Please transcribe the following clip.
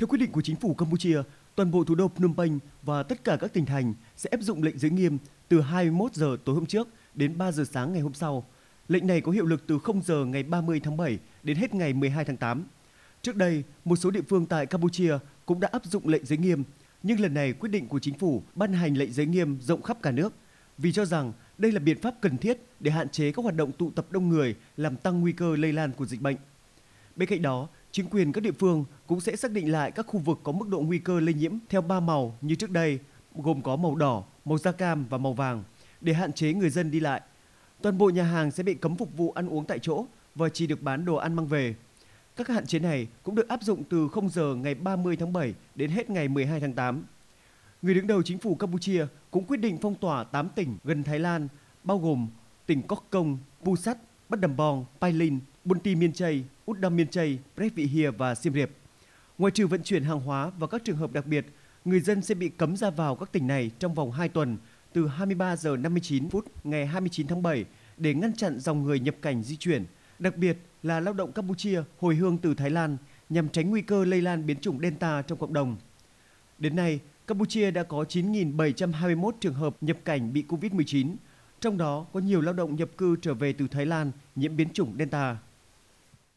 Theo quyết định của chính phủ Campuchia, toàn bộ thủ đô Phnom Penh và tất cả các tỉnh thành sẽ áp dụng lệnh giới nghiêm từ 21 giờ tối hôm trước đến 3 giờ sáng ngày hôm sau. Lệnh này có hiệu lực từ 0 giờ ngày 30 tháng 7 đến hết ngày 12 tháng 8. Trước đây, một số địa phương tại Campuchia cũng đã áp dụng lệnh giới nghiêm, nhưng lần này quyết định của chính phủ ban hành lệnh giới nghiêm rộng khắp cả nước vì cho rằng đây là biện pháp cần thiết để hạn chế các hoạt động tụ tập đông người làm tăng nguy cơ lây lan của dịch bệnh. Bên cạnh đó, chính quyền các địa phương cũng sẽ xác định lại các khu vực có mức độ nguy cơ lây nhiễm theo ba màu như trước đây, gồm có màu đỏ, màu da cam và màu vàng để hạn chế người dân đi lại. Toàn bộ nhà hàng sẽ bị cấm phục vụ ăn uống tại chỗ và chỉ được bán đồ ăn mang về. Các hạn chế này cũng được áp dụng từ 0 giờ ngày 30 tháng 7 đến hết ngày 12 tháng 8. Người đứng đầu chính phủ Campuchia cũng quyết định phong tỏa 8 tỉnh gần Thái Lan, bao gồm tỉnh Kok Kong, Pusat, Bắt Đầm Bong, Pailin, Bunti Miên Chay, Udam Miên Chay, Pret Vị Hia và Siem Reap. Ngoài trừ vận chuyển hàng hóa và các trường hợp đặc biệt, người dân sẽ bị cấm ra vào các tỉnh này trong vòng 2 tuần từ 23 giờ 59 phút ngày 29 tháng 7 để ngăn chặn dòng người nhập cảnh di chuyển, đặc biệt là lao động Campuchia hồi hương từ Thái Lan nhằm tránh nguy cơ lây lan biến chủng Delta trong cộng đồng. Đến nay, Campuchia đã có 9.721 trường hợp nhập cảnh bị COVID-19, trong đó có nhiều lao động nhập cư trở về từ Thái Lan nhiễm biến chủng Delta.